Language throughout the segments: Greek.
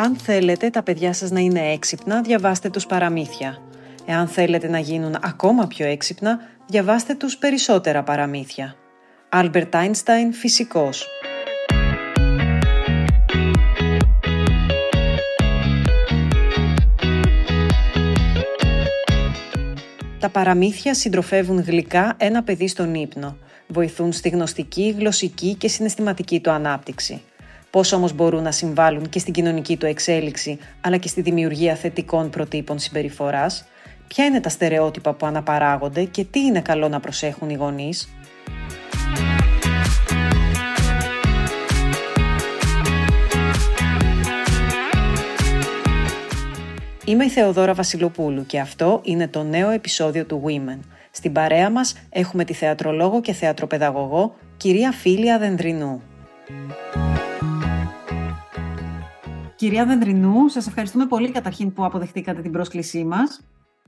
Αν θέλετε τα παιδιά σας να είναι έξυπνα, διαβάστε τους παραμύθια. Εάν θέλετε να γίνουν ακόμα πιο έξυπνα, διαβάστε τους περισσότερα παραμύθια. Άλμπερτ Αϊνστάιν, φυσικός. Τα παραμύθια συντροφεύουν γλυκά ένα παιδί στον ύπνο. Βοηθούν στη γνωστική, γλωσσική και συναισθηματική του ανάπτυξη. Πώς όμως μπορούν να συμβάλλουν και στην κοινωνική του εξέλιξη, αλλά και στη δημιουργία θετικών προτύπων συμπεριφοράς, ποια είναι τα στερεότυπα που αναπαράγονται και τι είναι καλό να προσέχουν οι γονείς; Είμαι η Θεοδόρα Βασιλοπούλου και αυτό είναι το νέο επεισόδιο του Women. Στην παρέα μας έχουμε τη θεατρολόγο και θεατροπαιδαγωγό κυρία Φίλια Δενδρινού. Κυρία Δενδρινού, σας ευχαριστούμε πολύ καταρχήν που αποδεχτήκατε την πρόσκλησή μας.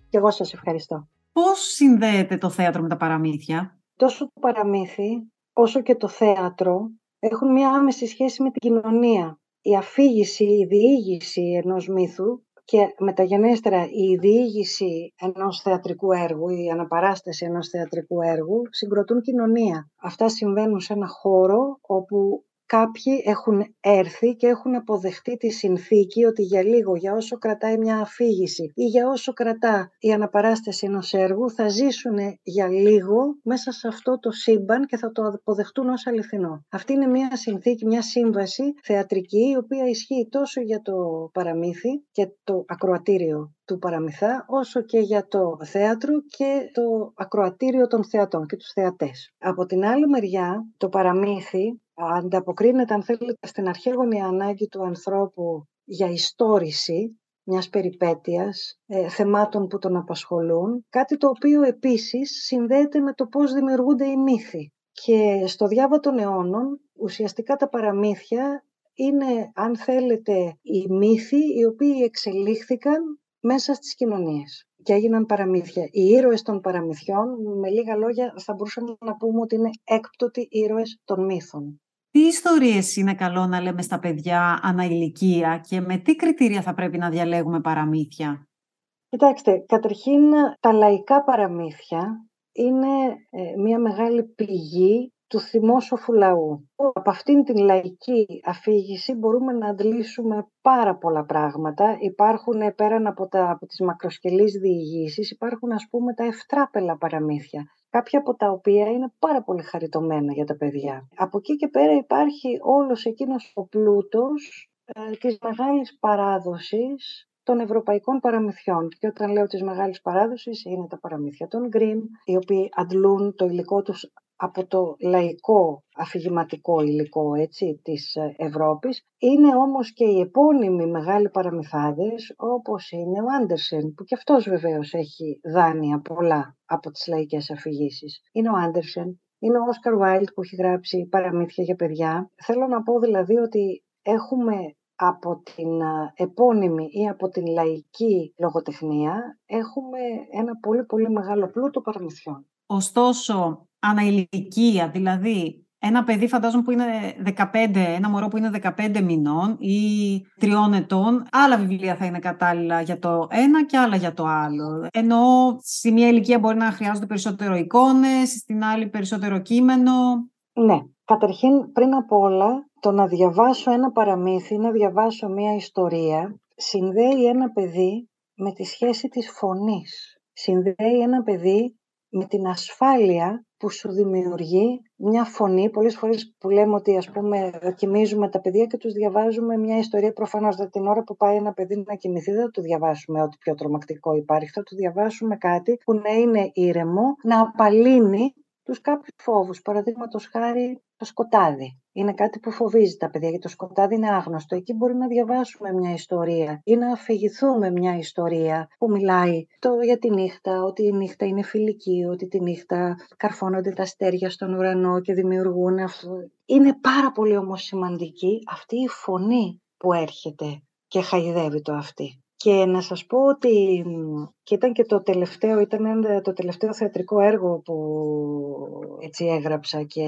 Και εγώ σας ευχαριστώ. Πώς συνδέεται το θέατρο με τα παραμύθια; Τόσο το παραμύθι, όσο και το θέατρο έχουν μια άμεση σχέση με την κοινωνία. Η αφήγηση, η διήγηση ενός μύθου και μεταγενέστερα η διήγηση ενός θεατρικού έργου, η αναπαράσταση ενός θεατρικού έργου συγκροτούν κοινωνία. Αυτά συμβαίνουν σε ένα χώρο όπου κάποιοι έχουν έρθει και έχουν αποδεχτεί τη συνθήκη ότι για λίγο, για όσο κρατάει μια αφήγηση ή για όσο κρατά η αναπαράσταση ενός έργου, θα ζήσουν για λίγο μέσα σε αυτό το σύμπαν και θα το αποδεχτούν ως αληθινό. Αυτή είναι μια συνθήκη, μια σύμβαση θεατρική, η οποία ισχύει τόσο για το παραμύθι και το ακροατήριο του παραμυθά, όσο και για το θέατρο και το ακροατήριο των θεατών και τους θεατές. Από την άλλη μεριά, το παραμύθι ανταποκρίνεται, αν θέλετε, στην αρχαίγονη ανάγκη του ανθρώπου για ιστόρηση μιας περιπέτειας, ε, θεμάτων που τον απασχολούν, κάτι το οποίο επίσης συνδέεται με το πώς δημιουργούνται οι μύθοι. Και στο διάβα των αιώνων, ουσιαστικά τα παραμύθια είναι, αν θέλετε, οι μύθοι οι οποίοι εξελίχθηκαν μέσα στις κοινωνίες και έγιναν παραμύθια. Οι ήρωες των παραμυθιών, με λίγα λόγια, θα μπορούσαμε να πούμε ότι είναι έκπτωτοι ήρωες των μύθων. Τι ιστορίες είναι καλό να λέμε στα παιδιά αναηλικία και με τι κριτήρια θα πρέπει να διαλέγουμε παραμύθια; Κοιτάξτε, καταρχήν τα λαϊκά παραμύθια είναι ε, μια μεγάλη πηγή του θυμόσοφου λαού. Από αυτήν την λαϊκή αφήγηση μπορούμε να αντλήσουμε πάρα πολλά πράγματα. Υπάρχουν ε, πέραν από, τα, από τις μακροσκελείς διηγήσεις, υπάρχουν ας πούμε τα ευτράπελα παραμύθια κάποια από τα οποία είναι πάρα πολύ χαριτωμένα για τα παιδιά. Από εκεί και πέρα υπάρχει όλος εκείνος ο πλούτος ε, της μεγάλης παράδοσης των ευρωπαϊκών παραμυθιών. Και όταν λέω της μεγάλης παράδοσης είναι τα παραμύθια των Γκριν, οι οποίοι αντλούν το υλικό τους από το λαϊκό αφηγηματικό υλικό έτσι, της ε, Ευρώπης. Είναι όμως και οι επώνυμοι μεγάλοι παραμυθάδες όπως είναι ο Άντερσεν που και αυτός βεβαίως έχει δάνεια πολλά από τις λαϊκές αφηγήσεις. Είναι ο Άντερσεν, είναι ο Όσκαρ Βάιλτ που έχει γράψει παραμύθια για παιδιά. Θέλω να πω δηλαδή ότι έχουμε από την ε, επώνυμη ή από την λαϊκή λογοτεχνία έχουμε ένα πολύ πολύ μεγάλο πλούτο παραμυθιών. Ωστόσο, αναηλικία, δηλαδή ένα παιδί φαντάζομαι που είναι 15, ένα μωρό που είναι 15 μηνών ή τριών ετών, άλλα βιβλία θα είναι κατάλληλα για το ένα και άλλα για το άλλο. Ενώ στη μία ηλικία μπορεί να χρειάζονται περισσότερο εικόνες, στην άλλη περισσότερο κείμενο. Ναι, καταρχήν πριν από όλα το να διαβάσω ένα παραμύθι, να διαβάσω μία ιστορία, συνδέει ένα παιδί με τη σχέση της φωνής. Συνδέει ένα παιδί με την ασφάλεια που σου δημιουργεί μια φωνή. Πολλές φορές που λέμε ότι ας πούμε κοιμίζουμε τα παιδιά και τους διαβάζουμε μια ιστορία προφανώς την ώρα που πάει ένα παιδί να κοιμηθεί δεν θα του διαβάσουμε ό,τι πιο τρομακτικό υπάρχει. Θα του διαβάσουμε κάτι που να είναι ήρεμο, να απαλύνει τους κάποιους φόβους. Παραδείγματος χάρη το σκοτάδι. Είναι κάτι που φοβίζει τα παιδιά, γιατί το σκοτάδι είναι άγνωστο. Εκεί μπορεί να διαβάσουμε μια ιστορία ή να αφηγηθούμε μια ιστορία που μιλάει το για τη νύχτα, ότι η νύχτα είναι φιλική, ότι τη νύχτα καρφώνονται τα αστέρια στον ουρανό και δημιουργούν αυτό. Είναι πάρα πολύ όμως σημαντική αυτή η φωνή που έρχεται και χαϊδεύει το αυτή. Και να σας πω ότι και ήταν και το τελευταίο, ήταν το τελευταίο θεατρικό έργο που έτσι έγραψα και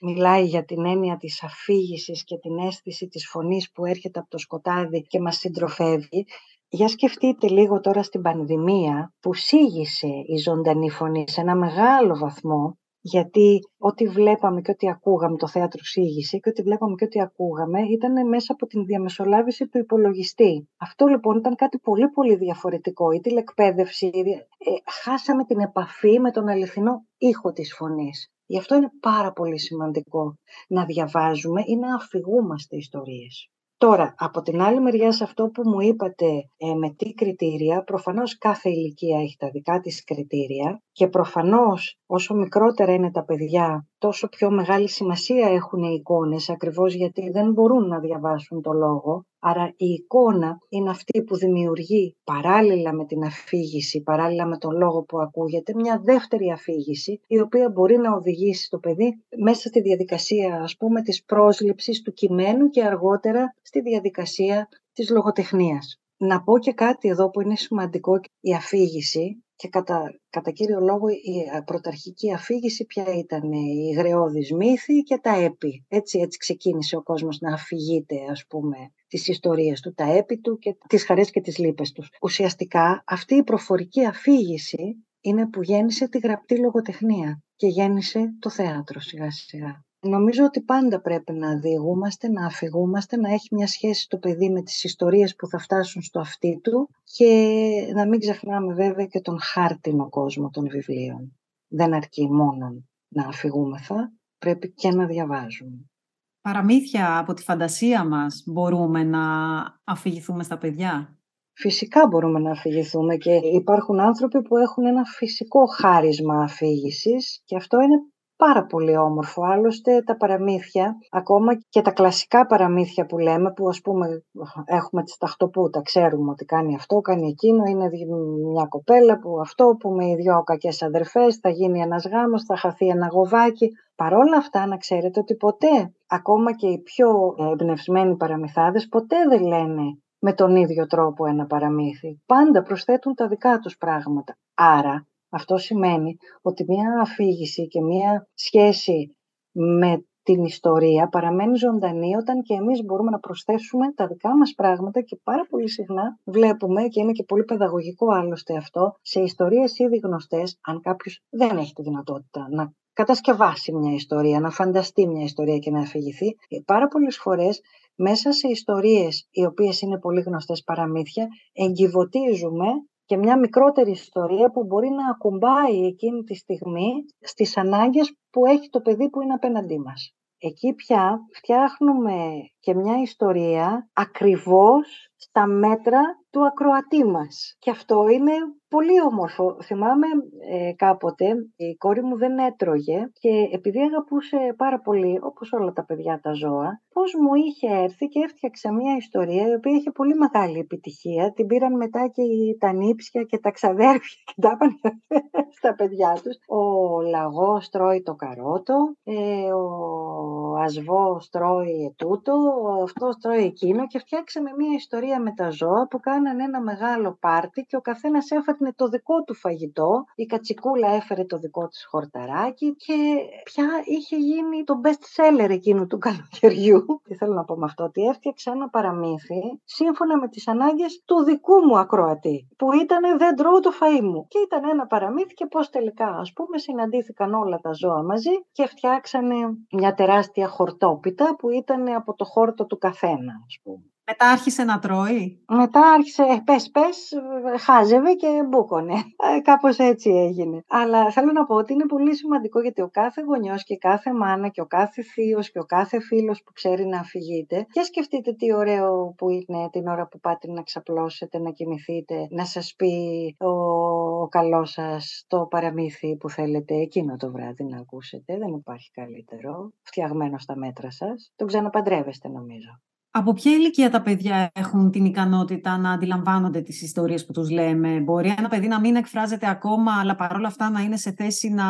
μιλάει για την έννοια της αφήγησης και την αίσθηση της φωνής που έρχεται από το σκοτάδι και μας συντροφεύει. Για σκεφτείτε λίγο τώρα στην πανδημία που σήγησε η ζωντανή φωνή σε ένα μεγάλο βαθμό γιατί ό,τι βλέπαμε και ό,τι ακούγαμε, το θέατρο ξύγησε και ό,τι βλέπαμε και ό,τι ακούγαμε ήταν μέσα από την διαμεσολάβηση του υπολογιστή. Αυτό λοιπόν ήταν κάτι πολύ πολύ διαφορετικό. Η τηλεκπαίδευση, ε, χάσαμε την επαφή με τον αληθινό ήχο της φωνής. Γι' αυτό είναι πάρα πολύ σημαντικό να διαβάζουμε ή να αφηγούμαστε ιστορίες. Τώρα, από την άλλη μεριά σε αυτό που μου είπατε ε, με τι κριτήρια, προφανώς κάθε ηλικία έχει τα δικά της κριτήρια και προφανώς όσο μικρότερα είναι τα παιδιά, τόσο πιο μεγάλη σημασία έχουν οι εικόνες, ακριβώς γιατί δεν μπορούν να διαβάσουν το λόγο. Άρα η εικόνα είναι αυτή που δημιουργεί παράλληλα με την αφήγηση, παράλληλα με τον λόγο που ακούγεται, μια δεύτερη αφήγηση, η οποία μπορεί να οδηγήσει το παιδί μέσα στη διαδικασία, ας πούμε, της πρόσληψης του κειμένου και αργότερα στη διαδικασία της λογοτεχνίας. Να πω και κάτι εδώ που είναι σημαντικό, η αφήγηση και κατά, κατά κύριο λόγο η πρωταρχική αφήγηση ποια ήταν η γρεώδης μύθη και τα έπι. Έτσι, έτσι ξεκίνησε ο κόσμος να αφηγείται ας πούμε τις ιστορίες του, τα έπι του και τις χαρές και τις λύπες τους. Ουσιαστικά αυτή η προφορική αφήγηση είναι που γέννησε τη γραπτή λογοτεχνία και γέννησε το θέατρο σιγά σιγά. Νομίζω ότι πάντα πρέπει να διηγούμαστε, να αφηγούμαστε, να έχει μια σχέση το παιδί με τις ιστορίες που θα φτάσουν στο αυτί του και να μην ξεχνάμε βέβαια και τον χάρτινο κόσμο των βιβλίων. Δεν αρκεί μόνο να αφηγούμεθα, πρέπει και να διαβάζουμε. Παραμύθια από τη φαντασία μας μπορούμε να αφηγηθούμε στα παιδιά; Φυσικά μπορούμε να αφηγηθούμε και υπάρχουν άνθρωποι που έχουν ένα φυσικό χάρισμα αφήγησης και αυτό είναι πάρα πολύ όμορφο. Άλλωστε τα παραμύθια, ακόμα και τα κλασικά παραμύθια που λέμε, που ας πούμε έχουμε τις ταχτοπούτα, ξέρουμε ότι κάνει αυτό, κάνει εκείνο, είναι μια κοπέλα που αυτό, που με οι δυο κακές αδερφές, θα γίνει ένας γάμος, θα χαθεί ένα γοβάκι. Παρόλα αυτά να ξέρετε ότι ποτέ, ακόμα και οι πιο εμπνευσμένοι παραμυθάδες, ποτέ δεν λένε με τον ίδιο τρόπο ένα παραμύθι. Πάντα προσθέτουν τα δικά τους πράγματα. Άρα αυτό σημαίνει ότι μια αφήγηση και μια σχέση με την ιστορία παραμένει ζωντανή όταν και εμείς μπορούμε να προσθέσουμε τα δικά μας πράγματα και πάρα πολύ συχνά βλέπουμε και είναι και πολύ παιδαγωγικό άλλωστε αυτό σε ιστορίες ήδη γνωστές αν κάποιος δεν έχει τη δυνατότητα να κατασκευάσει μια ιστορία, να φανταστεί μια ιστορία και να αφηγηθεί. Ε, πάρα πολλές φορές μέσα σε ιστορίες οι οποίες είναι πολύ γνωστές παραμύθια εγκυβωτίζουμε και μια μικρότερη ιστορία που μπορεί να ακουμπάει εκείνη τη στιγμή στις ανάγκες που έχει το παιδί που είναι απέναντί μας. Εκεί πια φτιάχνουμε και μια ιστορία ακριβώς στα μέτρα του ακροατή μας. Και αυτό είναι πολύ όμορφο. Θυμάμαι ε, κάποτε η κόρη μου δεν έτρωγε και επειδή αγαπούσε πάρα πολύ, όπως όλα τα παιδιά τα ζώα, πώς μου είχε έρθει και έφτιαξε μια ιστορία η οποία είχε πολύ μεγάλη επιτυχία. Την πήραν μετά και τα νύψια και τα ξαδέρφια και τα έπανε στα παιδιά τους. Ο λαγός τρώει το καρότο, ε, ο ασβός τρώει τούτο, αυτός τρώει εκείνο και φτιάξαμε μια ιστορία με τα ζώα που κάνανε ένα μεγάλο πάρτι και ο καθένας έφερνε το δικό του φαγητό, η κατσικούλα έφερε το δικό της χορταράκι και πια είχε γίνει το best seller εκείνου του καλοκαιριού. Τι θέλω να πω με αυτό, ότι έφτιαξα ένα παραμύθι σύμφωνα με τις ανάγκες του δικού μου ακροατή, που ήταν δεν τρώω το φαΐ μου. Και ήταν ένα παραμύθι και πώς τελικά ας πούμε συναντήθηκαν όλα τα ζώα μαζί και φτιάξανε μια τεράστια χορτόπιτα που ήταν από το χόρτο του καθένα ας πούμε. Μετά άρχισε να τρώει; Μετά άρχισε, ε, πες, πες, χάζευε και μπούκονε. Ε, κάπως έτσι έγινε. Αλλά θέλω να πω ότι είναι πολύ σημαντικό γιατί ο κάθε γονιός και κάθε μάνα και ο κάθε θείος και ο κάθε φίλος που ξέρει να αφηγείται και σκεφτείτε τι ωραίο που είναι την ώρα που πάτε να ξαπλώσετε, να κοιμηθείτε, να σας πει ο, ο καλός σας το παραμύθι που θέλετε εκείνο το βράδυ να ακούσετε. Δεν υπάρχει καλύτερο, φτιαγμένο στα μέτρα σας. Το ξαναπαντρεύεστε νομίζω. Από ποια ηλικία τα παιδιά έχουν την ικανότητα να αντιλαμβάνονται τις ιστορίες που τους λέμε; Μπορεί ένα παιδί να μην εκφράζεται ακόμα, αλλά παρόλα αυτά να είναι σε θέση να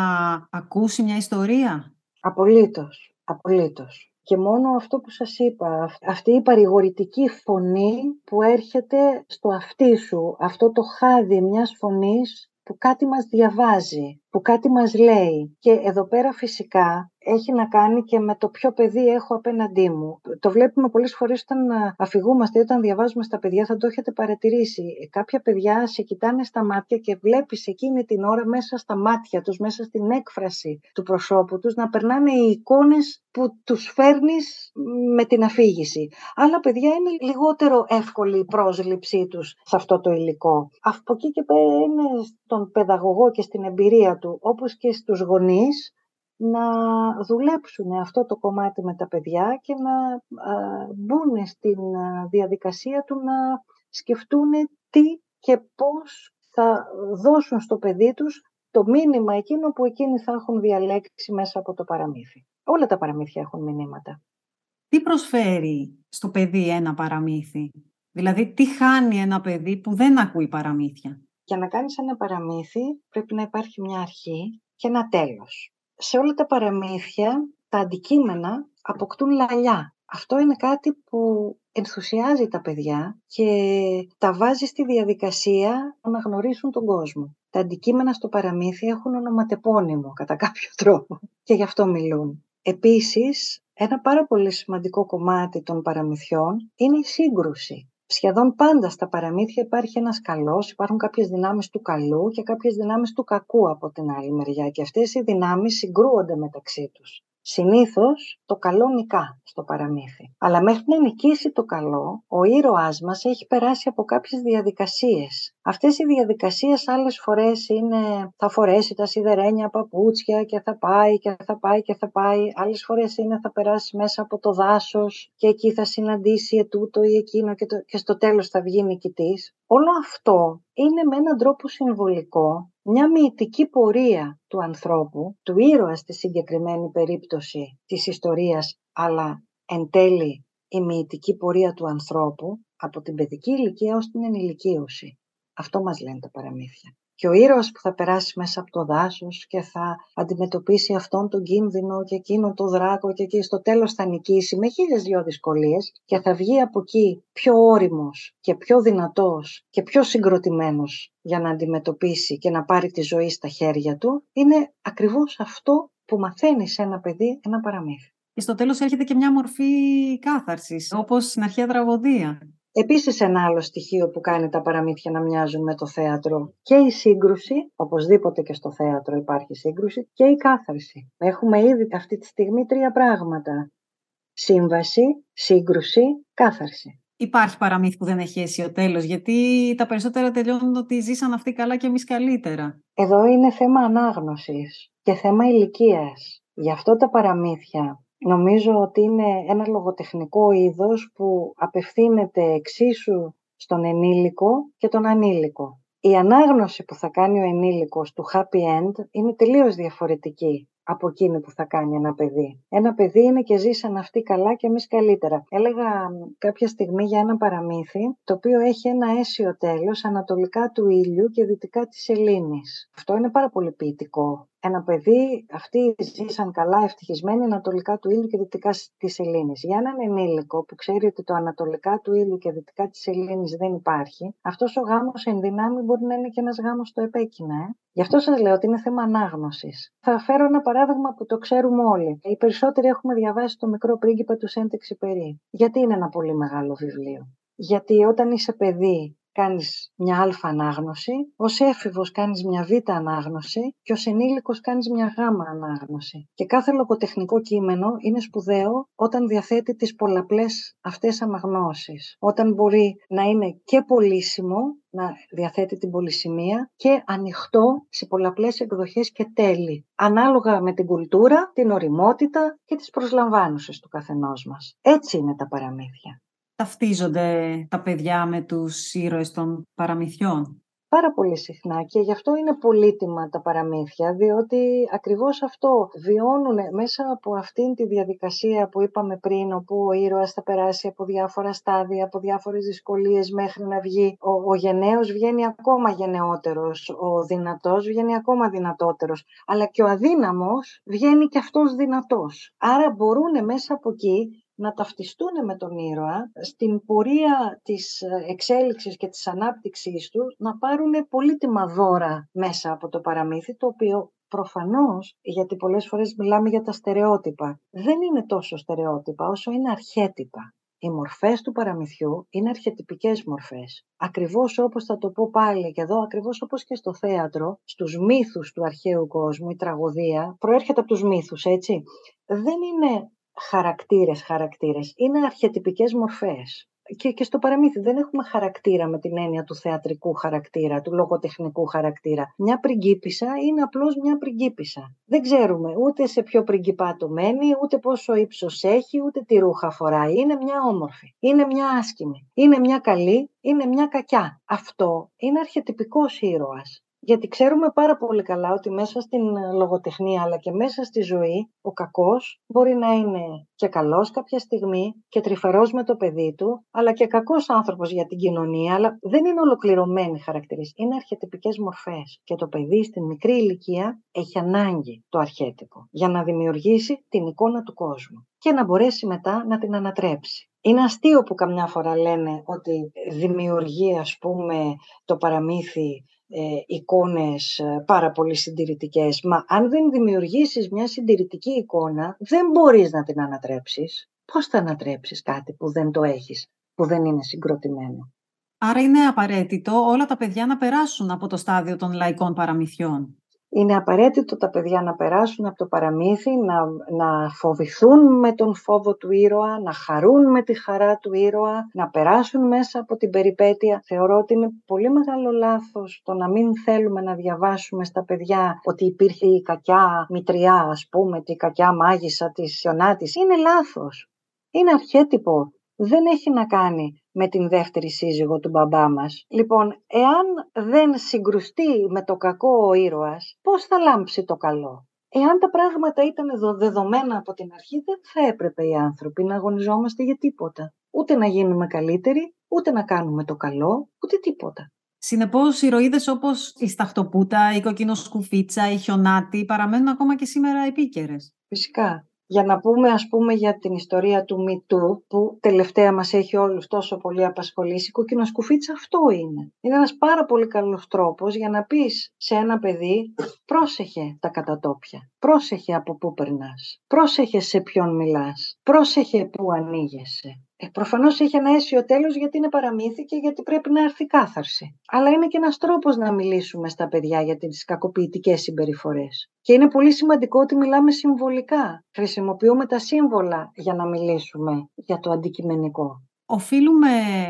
ακούσει μια ιστορία; Απολύτως, απολύτως. και μόνο αυτό που σας είπα, αυτή η παρηγορητική φωνή που έρχεται στο αυτί σου, αυτό το χάδι μιας φωνής που κάτι μας διαβάζει, που κάτι μας λέει. Και εδώ πέρα φυσικά έχει να κάνει και με το ποιο παιδί έχω απέναντί μου. Το βλέπουμε πολλές φορές όταν αφηγούμαστε, όταν διαβάζουμε στα παιδιά, θα το έχετε παρατηρήσει. Κάποια παιδιά σε κοιτάνε στα μάτια και βλέπεις εκείνη την ώρα μέσα στα μάτια τους, μέσα στην έκφραση του προσώπου τους, να περνάνε οι εικόνες που τους φέρνεις με την αφήγηση. Άλλα παιδιά είναι λιγότερο εύκολη η πρόσληψή τους σε αυτό το υλικό. Από εκεί και πέρα είναι στον παιδαγωγό και στην εμπειρία του, όπως και στους γονείς, να δουλέψουν αυτό το κομμάτι με τα παιδιά και να μπουν στην διαδικασία του να σκεφτούν τι και πώς θα δώσουν στο παιδί τους το μήνυμα εκείνο που εκείνοι θα έχουν διαλέξει μέσα από το παραμύθι. Όλα τα παραμύθια έχουν μηνύματα. Τι προσφέρει στο παιδί ένα παραμύθι, δηλαδή τι χάνει ένα παιδί που δεν ακούει παραμύθια; Για να κάνεις ένα παραμύθι πρέπει να υπάρχει μια αρχή και ένα τέλος. Σε όλα τα παραμύθια τα αντικείμενα αποκτούν λαλιά. Αυτό είναι κάτι που ενθουσιάζει τα παιδιά και τα βάζει στη διαδικασία να γνωρίσουν τον κόσμο. Τα αντικείμενα στο παραμύθι έχουν ονοματεπώνυμο κατά κάποιο τρόπο και γι' αυτό μιλούν. Επίσης, ένα πάρα πολύ σημαντικό κομμάτι των παραμυθιών είναι η σύγκρουση. Σχεδόν πάντα στα παραμύθια υπάρχει ένας καλός, υπάρχουν κάποιες δυνάμεις του καλού και κάποιες δυνάμεις του κακού από την άλλη μεριά και αυτές οι δυνάμεις συγκρούονται μεταξύ τους. Συνήθως το καλό νικά στο παραμύθι. Αλλά μέχρι να νικήσει το καλό, ο ήρωάς μας έχει περάσει από κάποιες διαδικασίες. Αυτές οι διαδικασίες άλλες φορές είναι θα φορέσει τα σιδερένια παπούτσια και θα πάει και θα πάει και θα πάει. Άλλες φορές είναι θα περάσει μέσα από το δάσος και εκεί θα συναντήσει ετούτο ή εκείνο και, το, και στο τέλος θα βγει νικητής. Όλο αυτό είναι με έναν τρόπο συμβολικό μια μυητική πορεία του ανθρώπου, του ήρωας στη συγκεκριμένη περίπτωση της ιστορίας, αλλά εν τέλει η μυητική πορεία του ανθρώπου από την παιδική ηλικία ως την ενηλικίωση. Αυτό μας λένε τα παραμύθια. Και ο ήρωας που θα περάσει μέσα από το δάσος και θα αντιμετωπίσει αυτόν τον κίνδυνο και εκείνον τον δράκο και εκεί στο τέλος θα νικήσει με χίλιες δυο δυσκολίες και θα βγει από εκεί πιο όριμος και πιο δυνατός και πιο συγκροτημένος για να αντιμετωπίσει και να πάρει τη ζωή στα χέρια του, είναι ακριβώς αυτό που μαθαίνει σε ένα παιδί ένα παραμύθι. Και στο τέλος έρχεται και μια μορφή κάθαρσης, όπως στην αρχαία τραγωδία. Επίσης ένα άλλο στοιχείο που κάνει τα παραμύθια να μοιάζουν με το θέατρο και η σύγκρουση, οπωσδήποτε και στο θέατρο υπάρχει σύγκρουση, και η κάθαρση. Έχουμε ήδη αυτή τη στιγμή τρία πράγματα. Σύμβαση, σύγκρουση, κάθαρση. Υπάρχει παραμύθι που δεν έχει αίσιο τέλος, γιατί τα περισσότερα τελειώνουν ότι ζήσαν αυτοί καλά και εμείς καλύτερα. Εδώ είναι θέμα ανάγνωσης και θέμα ηλικίας. Γι' αυτό τα παραμύθια Νομίζω ότι είναι ένα λογοτεχνικό είδος που απευθύνεται εξίσου στον ενήλικο και τον ανήλικο. Η ανάγνωση που θα κάνει ο ενήλικος του happy end είναι τελείως διαφορετική από εκείνη που θα κάνει ένα παιδί. Ένα παιδί είναι και ζήσαν αυτοί καλά και εμείς καλύτερα. Έλεγα κάποια στιγμή για ένα παραμύθι, το οποίο έχει ένα αίσιο τέλος ανατολικά του ήλιου και δυτικά της σελήνης. Αυτό είναι πάρα πολύ ποιητικό ένα παιδί, αυτοί ζήσαν καλά, ευτυχισμένοι ανατολικά του ήλιου και δυτικά της Ελλήνης. Για έναν ενήλικο που ξέρει ότι το ανατολικά του ήλιου και δυτικά της Ελλήνης δεν υπάρχει, αυτός ο γάμος εν δυνάμει μπορεί να είναι και ένας γάμος στο επέκεινα. Ε; Γι' αυτό σας λέω ότι είναι θέμα ανάγνωσης. Θα φέρω ένα παράδειγμα που το ξέρουμε όλοι. Οι περισσότεροι έχουμε διαβάσει το μικρό πρίγκιπα του Σέντεξ Περί. Γιατί είναι ένα πολύ μεγάλο βιβλίο; Γιατί όταν είσαι παιδί κάνεις μια α ανάγνωση, ως έφηβος κάνεις μια β ανάγνωση και ως ενήλικος κάνεις μια γ ανάγνωση. Και κάθε λογοτεχνικό κείμενο είναι σπουδαίο όταν διαθέτει τις πολλαπλές αυτές αναγνώσεις. Όταν μπορεί να είναι και πολύσιμο, να διαθέτει την πολυσημεία και ανοιχτό σε πολλαπλές εκδοχές και τέλη, ανάλογα με την κουλτούρα, την οριμότητα και τις προσλαμβάνουσες του καθενός μας. Έτσι είναι τα παραμύθια ταυτίζονται τα παιδιά με τους ήρωες των παραμυθιών; πάρα πολύ συχνά και γι' αυτό είναι πολύτιμα τα παραμύθια, διότι ακριβώς αυτό βιώνουν μέσα από αυτήν τη διαδικασία που είπαμε πριν, όπου ο ήρωας θα περάσει από διάφορα στάδια, από διάφορες δυσκολίες μέχρι να βγει. Ο, ο γενναίος βγαίνει ακόμα γενναιότερος, ο δυνατός βγαίνει ακόμα δυνατότερος, αλλά και ο αδύναμος βγαίνει και αυτός δυνατός. Άρα μπορούν μέσα από εκεί να ταυτιστούν με τον ήρωα στην πορεία της εξέλιξης και της ανάπτυξής του να πάρουν πολύτιμα δώρα μέσα από το παραμύθι το οποίο προφανώς, γιατί πολλές φορές μιλάμε για τα στερεότυπα, δεν είναι τόσο στερεότυπα όσο είναι αρχέτυπα. Οι μορφές του παραμυθιού είναι αρχετυπικές μορφές. Ακριβώς όπως θα το πω πάλι και εδώ, ακριβώς όπως και στο θέατρο, στους μύθους του αρχαίου κόσμου, η τραγωδία προέρχεται από τους μύθους, έτσι. Δεν είναι χαρακτήρες, χαρακτήρες. Είναι αρχιετυπικές μορφές. Και, και στο παραμύθι δεν έχουμε χαρακτήρα με την έννοια του θεατρικού χαρακτήρα, του λογοτεχνικού χαρακτήρα. Μια πριγκίπισσα είναι απλώς μια πριγκίπισσα. Δεν ξέρουμε ούτε σε ποιο πριγκιπάτο μένει, ούτε πόσο ύψος έχει, ούτε τι ρούχα φοράει. Είναι μια όμορφη, είναι μια άσκημη, είναι μια καλή, είναι μια κακιά. Αυτό είναι αρχιετυπικός ήρωας. Γιατί ξέρουμε πάρα πολύ καλά ότι μέσα στην ε, λογοτεχνία αλλά και μέσα στη ζωή ο κακός μπορεί να είναι και καλός κάποια στιγμή και τρυφερός με το παιδί του, αλλά και κακός άνθρωπος για την κοινωνία, αλλά δεν είναι ολοκληρωμένοι χαρακτηρίες. Είναι αρχιετυπικές μορφές και το παιδί στην μικρή ηλικία έχει ανάγκη το αρχέτυπο για να δημιουργήσει την εικόνα του κόσμου και να μπορέσει μετά να την ανατρέψει. Είναι αστείο που καμιά φορά λένε ότι δημιουργεί ας πούμε το παραμύθι ε, εικόνες ε, πάρα πολύ συντηρητικές. Μα αν δεν δημιουργήσεις μια συντηρητική εικόνα, δεν μπορείς να την ανατρέψεις. Πώς θα ανατρέψεις κάτι που δεν το έχεις, που δεν είναι συγκροτημένο; Άρα είναι απαραίτητο όλα τα παιδιά να περάσουν από το στάδιο των λαϊκών παραμυθιών. Είναι απαραίτητο τα παιδιά να περάσουν από το παραμύθι, να, να φοβηθούν με τον φόβο του ήρωα, να χαρούν με τη χαρά του ήρωα, να περάσουν μέσα από την περιπέτεια. Θεωρώ ότι είναι πολύ μεγάλο λάθος το να μην θέλουμε να διαβάσουμε στα παιδιά ότι υπήρχε η κακιά μητριά, ας πούμε, τη κακιά μάγισσα της Ιωνάτης. Είναι λάθος. Είναι αρχέτυπο. Δεν έχει να κάνει με την δεύτερη σύζυγο του μπαμπά μας. Λοιπόν, εάν δεν συγκρουστεί με το κακό ο ήρωας, πώς θα λάμψει το καλό; Εάν τα πράγματα ήταν δεδομένα από την αρχή, δεν θα έπρεπε οι άνθρωποι να αγωνιζόμαστε για τίποτα. Ούτε να γίνουμε καλύτεροι, ούτε να κάνουμε το καλό, ούτε τίποτα. Συνεπώς, ηρωίδες όπως η Σταχτοπούτα, η Κοκκινοσκουφίτσα, η Χιονάτη παραμένουν ακόμα και σήμερα επίκαιρες. Φυσικά για να πούμε ας πούμε για την ιστορία του MeToo που τελευταία μας έχει όλους τόσο πολύ απασχολήσει, η κοκκινοσκουφίτσα αυτό είναι. Είναι ένας πάρα πολύ καλός τρόπος για να πεις σε ένα παιδί πρόσεχε τα κατατόπια, πρόσεχε από πού περνάς, πρόσεχε σε ποιον μιλάς, πρόσεχε που ανοίγεσαι. Ε, προφανώς έχει ένα αίσιο τέλος γιατί είναι παραμύθι και γιατί πρέπει να έρθει κάθαρση. Αλλά είναι και ένας τρόπος να μιλήσουμε στα παιδιά για τις κακοποιητικές συμπεριφορές. Και είναι πολύ σημαντικό ότι μιλάμε συμβολικά. Χρησιμοποιούμε τα σύμβολα για να μιλήσουμε για το αντικειμενικό. Οφείλουμε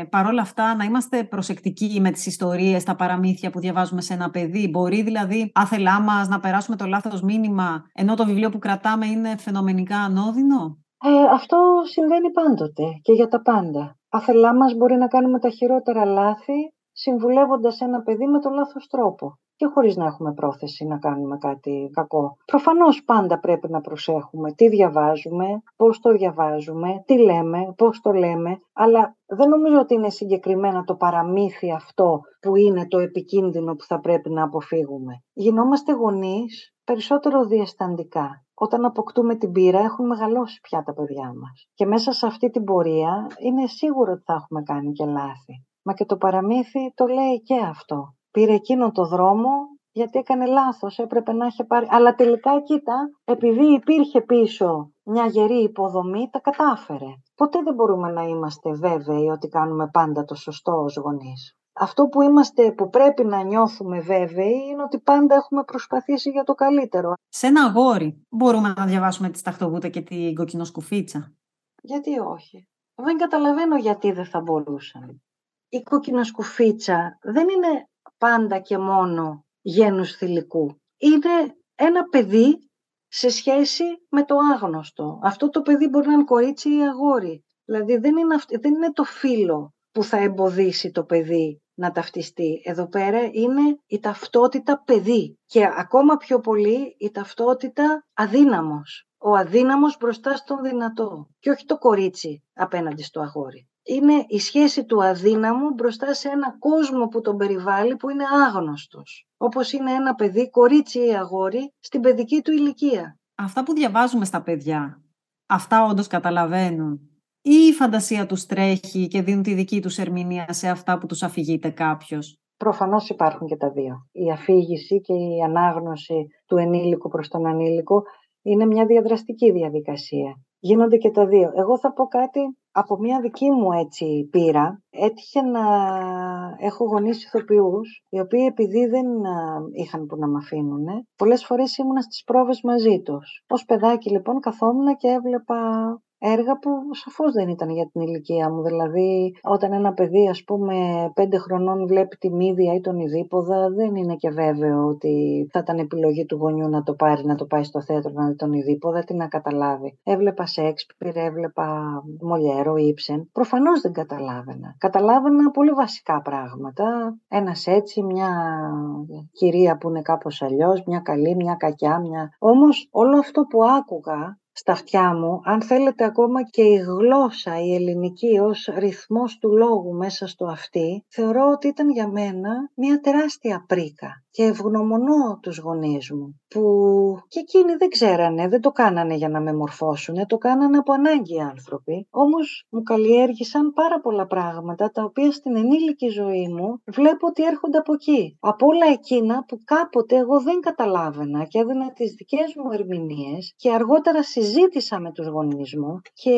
παρόλα αυτά να είμαστε προσεκτικοί με τις ιστορίες, τα παραμύθια που διαβάζουμε σε ένα παιδί. Μπορεί δηλαδή άθελά μας να περάσουμε το λάθος μήνυμα, ενώ το βιβλίο που κρατάμε είναι φαινομενικά ανώδυνο; Ε, αυτό συμβαίνει πάντοτε και για τα πάντα. Αφελά μας μπορεί να κάνουμε τα χειρότερα λάθη συμβουλεύοντας ένα παιδί με τον λάθος τρόπο και χωρίς να έχουμε πρόθεση να κάνουμε κάτι κακό. Προφανώς πάντα πρέπει να προσέχουμε τι διαβάζουμε, πώς το διαβάζουμε, τι λέμε, πώς το λέμε, αλλά δεν νομίζω ότι είναι συγκεκριμένα το παραμύθι αυτό που είναι το επικίνδυνο που θα πρέπει να αποφύγουμε. Γινόμαστε γονείς περισσότερο διαισθαντικά όταν αποκτούμε την πείρα έχουν μεγαλώσει πια τα παιδιά μας. Και μέσα σε αυτή την πορεία είναι σίγουρο ότι θα έχουμε κάνει και λάθη. Μα και το παραμύθι το λέει και αυτό. Πήρε εκείνο το δρόμο γιατί έκανε λάθος, έπρεπε να είχε πάρει... Αλλά τελικά, κοίτα, επειδή υπήρχε πίσω μια γερή υποδομή, τα κατάφερε. Ποτέ δεν μπορούμε να είμαστε βέβαιοι ότι κάνουμε πάντα το σωστό ως γονείς αυτό που είμαστε, που πρέπει να νιώθουμε βέβαιοι, είναι ότι πάντα έχουμε προσπαθήσει για το καλύτερο. Σε ένα αγόρι μπορούμε να διαβάσουμε τη σταχτοβούτα και την κοκκινοσκουφίτσα. Γιατί όχι; Δεν καταλαβαίνω γιατί δεν θα μπορούσαν. Η κοκκινοσκουφίτσα δεν είναι πάντα και μόνο γένους θηλυκού. Είναι ένα παιδί σε σχέση με το άγνωστο. Αυτό το παιδί μπορεί να είναι κορίτσι ή αγόρι. Δηλαδή δεν είναι, δεν είναι το φίλο που θα εμποδίσει το παιδί να ταυτιστεί. Εδώ πέρα είναι η ταυτότητα παιδί και ακόμα πιο πολύ η ταυτότητα αδύναμος. Ο αδύναμος μπροστά στον δυνατό και όχι το κορίτσι απέναντι στο αγόρι. Είναι η σχέση του αδύναμου μπροστά σε ένα κόσμο που τον περιβάλλει που είναι άγνωστος. Όπως είναι ένα παιδί, κορίτσι ή αγόρι, στην παιδική του ηλικία. Αυτά που διαβάζουμε στα παιδιά, αυτά όντως καταλαβαίνουν ή η φαντασία τους τρέχει και δίνουν τη δική τους ερμηνεία σε αυτά που τους αφηγείται κάποιος; Προφανώς υπάρχουν και τα δύο. Η αφήγηση και η ανάγνωση του ενήλικου προς τον ανήλικο είναι μια διαδραστική διαδικασία. Γίνονται και τα δύο. Εγώ θα πω κάτι από μια δική μου έτσι πείρα. Έτυχε να έχω γονείς ηθοποιούς, οι οποίοι επειδή δεν είχαν που να με αφήνουν, πολλές φορές ήμουνα στις πρόβες μαζί τους. Ως παιδάκι λοιπόν καθόμουν και έβλεπα έργα που σαφώς δεν ήταν για την ηλικία μου. Δηλαδή, όταν ένα παιδί, ας πούμε, πέντε χρονών βλέπει τη μύδια ή τον Ιδίποδα, δεν είναι και βέβαιο ότι θα ήταν επιλογή του γονιού να το πάρει, να το πάει στο θέατρο να δει τον Ιδίποδα, τι να καταλάβει. Έβλεπα Σέξπιρ, έβλεπα Μολιέρο, Ήψεν. Προφανώς δεν καταλάβαινα. Καταλάβαινα πολύ βασικά πράγματα. Ένα έτσι, μια κυρία που είναι κάπως αλλιώς, μια καλή, μια κακιά, μια... Όμως όλο αυτό που άκουγα στα αυτιά μου, αν θέλετε ακόμα και η γλώσσα, η ελληνική ως ρυθμός του λόγου μέσα στο αυτή, θεωρώ ότι ήταν για μένα μια τεράστια πρίκα και ευγνωμονώ τους γονείς μου που και εκείνοι δεν ξέρανε, δεν το κάνανε για να με μορφώσουν, το κάνανε από ανάγκη οι άνθρωποι. Όμως μου καλλιέργησαν πάρα πολλά πράγματα τα οποία στην ενήλικη ζωή μου βλέπω ότι έρχονται από εκεί. Από όλα εκείνα που κάποτε εγώ δεν καταλάβαινα και έδινα τις δικές μου ερμηνείες και αργότερα συζήτησα με τους γονείς μου και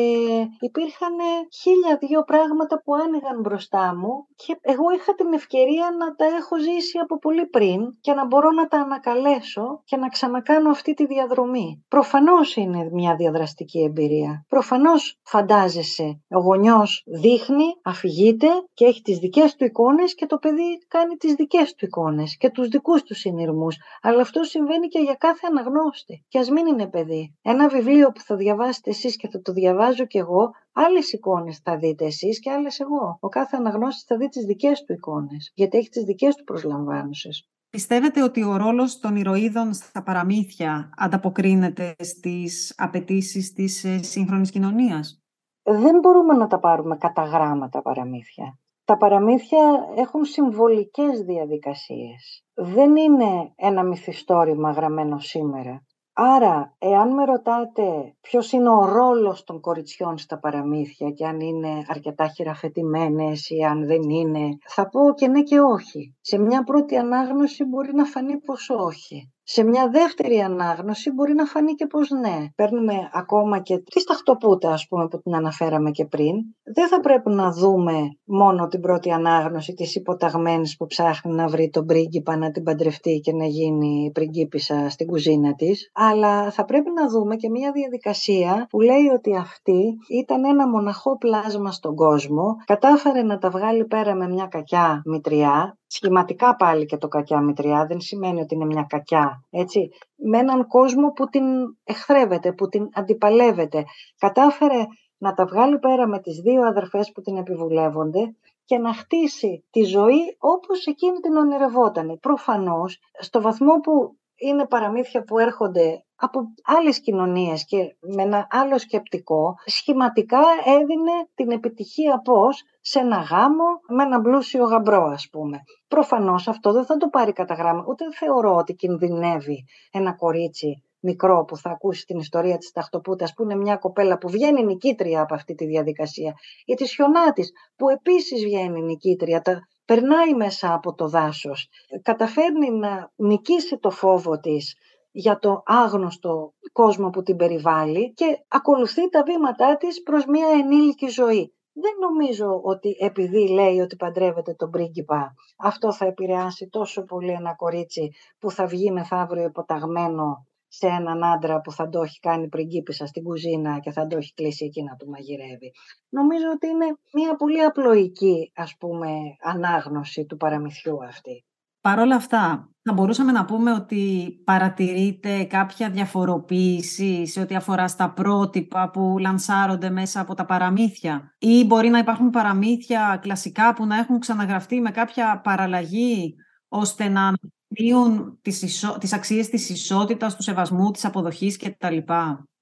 υπήρχαν χίλια δύο πράγματα που άνοιγαν μπροστά μου και εγώ είχα την ευκαιρία να τα έχω ζήσει από πολύ πριν και να μπορώ να τα ανακαλέσω και να ξανακάνω αυτή τη διαδρομή. Προφανώς είναι μια διαδραστική εμπειρία. Προφανώς φαντάζεσαι, ο γονιός δείχνει, αφηγείται και έχει τις δικές του εικόνες και το παιδί κάνει τις δικές του εικόνες και τους δικούς του συνειρμούς. Αλλά αυτό συμβαίνει και για κάθε αναγνώστη. Και ας μην είναι παιδί. Ένα βιβλίο που θα διαβάσετε εσείς και θα το διαβάζω κι εγώ, άλλες εικόνες θα δείτε εσείς και άλλες εγώ. Ο κάθε αναγνώστης θα δει τις δικές του εικόνες, γιατί έχει τις δικές του προσλαμβάνωσες. Πιστεύετε ότι ο ρόλος των ηρωίδων στα παραμύθια ανταποκρίνεται στις απαιτήσεις της ε, σύγχρονης κοινωνίας; Δεν μπορούμε να τα πάρουμε κατά γράμμα τα παραμύθια. Τα παραμύθια έχουν συμβολικές διαδικασίες. Δεν είναι ένα μυθιστόρημα γραμμένο σήμερα. Άρα, εάν με ρωτάτε ποιος είναι ο ρόλος των κοριτσιών στα παραμύθια και αν είναι αρκετά χειραφετημένες ή αν δεν είναι, θα πω και ναι και όχι. Σε μια πρώτη ανάγνωση μπορεί να φανεί πως όχι. Σε μια δεύτερη ανάγνωση μπορεί να φανεί και πως ναι. Παίρνουμε ακόμα και τη ταχτοπούτα ας πούμε που την αναφέραμε και πριν. Δεν θα πρέπει να δούμε μόνο την πρώτη ανάγνωση της υποταγμένης που ψάχνει να βρει τον πρίγκιπα να την παντρευτεί και να γίνει πριγκίπισσα στην κουζίνα της. Αλλά θα πρέπει να δούμε και μια διαδικασία που λέει ότι αυτή ήταν ένα μοναχό πλάσμα στον κόσμο, κατάφερε να τα βγάλει πέρα με μια κακιά μητριά, σχηματικά πάλι και το κακιά μητριά, δεν σημαίνει ότι είναι μια κακιά, έτσι. Με έναν κόσμο που την εχθρεύεται, που την αντιπαλεύεται. Κατάφερε να τα βγάλει πέρα με τις δύο αδερφές που την επιβουλεύονται και να χτίσει τη ζωή όπως εκείνη την ονειρευόταν. Προφανώς, στο βαθμό που είναι παραμύθια που έρχονται από άλλες κοινωνίες και με ένα άλλο σκεπτικό, σχηματικά έδινε την επιτυχία πώς σε ένα γάμο με ένα πλούσιο γαμπρό ας πούμε. Προφανώς αυτό δεν θα το πάρει κατά γράμμα, ούτε θεωρώ ότι κινδυνεύει ένα κορίτσι μικρό που θα ακούσει την ιστορία της Ταχτοπούτας που είναι μια κοπέλα που βγαίνει νικήτρια από αυτή τη διαδικασία ή της Χιονάτης που επίσης βγαίνει νικήτρια, τα, περνάει μέσα από το δάσος, καταφέρνει να νικήσει το φόβο της για το άγνωστο κόσμο που την περιβάλλει και ακολουθεί τα βήματά της προς μια ενήλικη ζωή. Δεν νομίζω ότι επειδή λέει ότι παντρεύεται τον πρίγκιπα, αυτό θα επηρεάσει τόσο πολύ ένα κορίτσι που θα βγει μεθαύριο υποταγμένο σε έναν άντρα που θα το έχει κάνει πριγκίπισσα στην κουζίνα και θα το έχει κλείσει εκεί να του μαγειρεύει. Νομίζω ότι είναι μια πολύ απλοϊκή, ας πούμε, ανάγνωση του παραμυθιού αυτή. Παρ' όλα αυτά, θα μπορούσαμε να πούμε ότι παρατηρείται κάποια διαφοροποίηση σε ό,τι αφορά στα πρότυπα που λανσάρονται μέσα από τα παραμύθια; Ή μπορεί να υπάρχουν παραμύθια κλασικά που να έχουν ξαναγραφτεί με κάποια παραλλαγή ώστε να αναπτύουν τις, ισο... τις αξίες της ισότητας, του σεβασμού, της αποδοχής κτλ.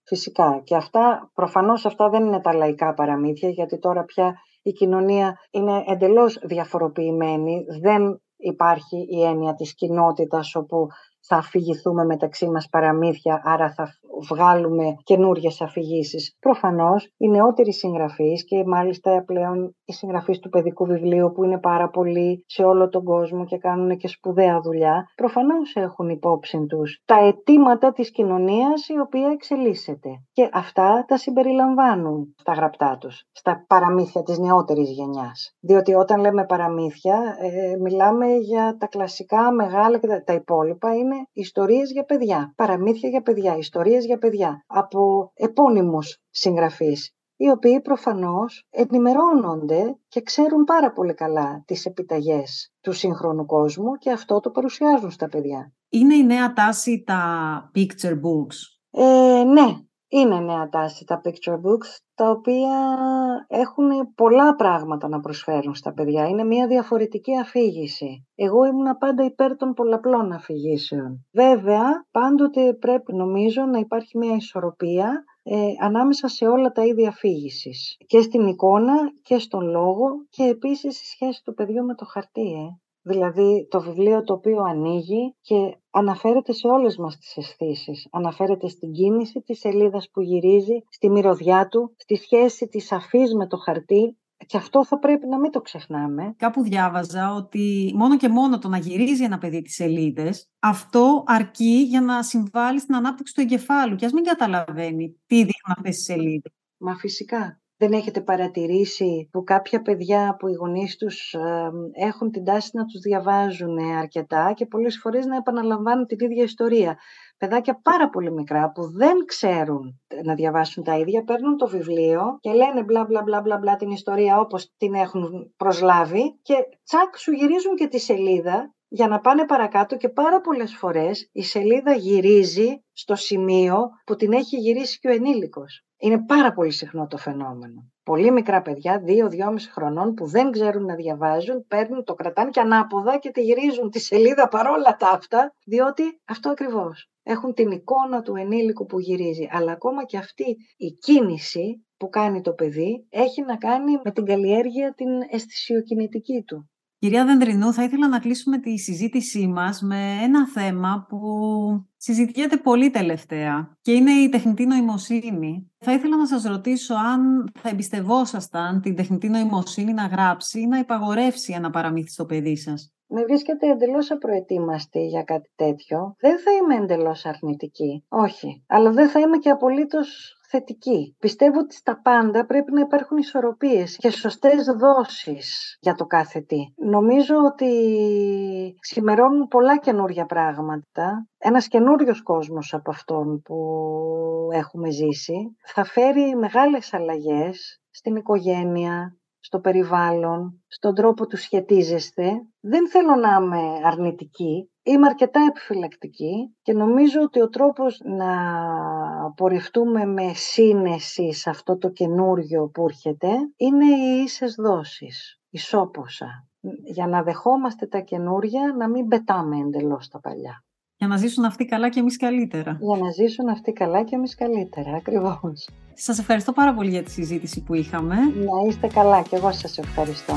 Φυσικά. Και αυτά, προφανώς αυτά δεν είναι τα λαϊκά παραμύθια, γιατί τώρα πια η κοινωνία είναι εντελώς διαφοροποιημένη. Δεν υπάρχει η έννοια της κοινότητας όπου θα αφηγηθούμε μεταξύ μας παραμύθια, άρα θα βγάλουμε καινούριες αφηγήσεις. Προφανώς, οι νεότεροι συγγραφείς και μάλιστα πλέον οι συγγραφείς του παιδικού βιβλίου που είναι πάρα πολλοί σε όλο τον κόσμο και κάνουν και σπουδαία δουλειά, προφανώς έχουν υπόψη τους τα αιτήματα της κοινωνίας η οποία εξελίσσεται. Και αυτά τα συμπεριλαμβάνουν στα γραπτά τους, στα παραμύθια της νεότερης γενιάς. Διότι όταν λέμε παραμύθια, ε, μιλάμε για τα κλασικά μεγάλα και τα, τα υπόλοιπα είναι ιστορίες για παιδιά, παραμύθια για παιδιά, ιστορίες για παιδιά από επώνυμους συγγραφείς οι οποίοι προφανώς ενημερώνονται και ξέρουν πάρα πολύ καλά τις επιταγές του σύγχρονου κόσμου και αυτό το παρουσιάζουν στα παιδιά. Είναι η νέα τάση τα picture books; Ε, ναι, είναι νέα τάση τα picture books, τα οποία έχουν πολλά πράγματα να προσφέρουν στα παιδιά. Είναι μια διαφορετική αφήγηση. Εγώ ήμουν πάντα υπέρ των πολλαπλών αφηγήσεων. Βέβαια, πάντοτε πρέπει νομίζω να υπάρχει μια ισορροπία ε, ανάμεσα σε όλα τα είδη αφήγησης. Και στην εικόνα και στον λόγο και επίσης η σχέση του παιδιού με το χαρτί. Ε. Δηλαδή το βιβλίο το οποίο ανοίγει και αναφέρεται σε όλες μας τις αισθήσεις. Αναφέρεται στην κίνηση της σελίδας που γυρίζει, στη μυρωδιά του, στη σχέση της αφής με το χαρτί. Και αυτό θα πρέπει να μην το ξεχνάμε. Κάπου διάβαζα ότι μόνο και μόνο το να γυρίζει ένα παιδί τις σελίδες, αυτό αρκεί για να συμβάλλει στην ανάπτυξη του εγκεφάλου. Και ας μην καταλαβαίνει τι δείχνουν αυτές τις σελίδες. Μα φυσικά. Δεν έχετε παρατηρήσει που κάποια παιδιά που οι γονείς τους έχουν την τάση να τους διαβάζουν αρκετά και πολλές φορές να επαναλαμβάνουν την ίδια ιστορία. Παιδάκια πάρα πολύ μικρά που δεν ξέρουν να διαβάσουν τα ίδια, παίρνουν το βιβλίο και λένε μπλα μπλα μπλα μπλα, μπλα την ιστορία όπως την έχουν προσλάβει και τσακ σου γυρίζουν και τη σελίδα για να πάνε παρακάτω και πάρα πολλές φορές η σελίδα γυρίζει στο σημείο που την έχει γυρίσει και ο ενήλικος. Είναι πάρα πολύ συχνό το φαινόμενο. Πολύ μικρά παιδιά, 2-2,5 χρονών, που δεν ξέρουν να διαβάζουν, παίρνουν, το κρατάνε και ανάποδα και τη γυρίζουν τη σελίδα παρόλα τα αυτά, διότι αυτό ακριβώς. Έχουν την εικόνα του ενήλικου που γυρίζει. Αλλά ακόμα και αυτή η κίνηση που κάνει το παιδί έχει να κάνει με την καλλιέργεια την αισθησιοκινητική του. Κυρία Δεντρινού, θα ήθελα να κλείσουμε τη συζήτησή μας με ένα θέμα που συζητιέται πολύ τελευταία και είναι η τεχνητή νοημοσύνη. Θα ήθελα να σας ρωτήσω αν θα εμπιστευόσασταν την τεχνητή νοημοσύνη να γράψει ή να υπαγορεύσει ένα παραμύθι στο παιδί σας. Με βρίσκεται εντελώς απροετοίμαστη για κάτι τέτοιο. Δεν θα είμαι εντελώς αρνητική. Όχι. Αλλά δεν θα είμαι και απολύτως θετική. Πιστεύω ότι στα πάντα πρέπει να υπάρχουν ισορροπίες και σωστές δόσεις για το κάθε τι. Νομίζω ότι σχημερώνουν πολλά καινούργια πράγματα. Ένας καινούριος κόσμος από αυτόν που έχουμε ζήσει θα φέρει μεγάλες αλλαγές στην οικογένεια, στο περιβάλλον, στον τρόπο του σχετίζεστε. Δεν θέλω να είμαι αρνητική, είμαι αρκετά επιφυλακτική και νομίζω ότι ο τρόπος να πορευτούμε με σύνεση σε αυτό το καινούριο που έρχεται είναι οι ίσες δόσεις, ισόποσα. Για να δεχόμαστε τα καινούρια, να μην πετάμε εντελώς τα παλιά. Για να ζήσουν αυτοί καλά και εμείς καλύτερα. Για να ζήσουν αυτοί καλά και εμείς καλύτερα, ακριβώς. Σας ευχαριστώ πάρα πολύ για τη συζήτηση που είχαμε. Να είστε καλά και εγώ σας ευχαριστώ.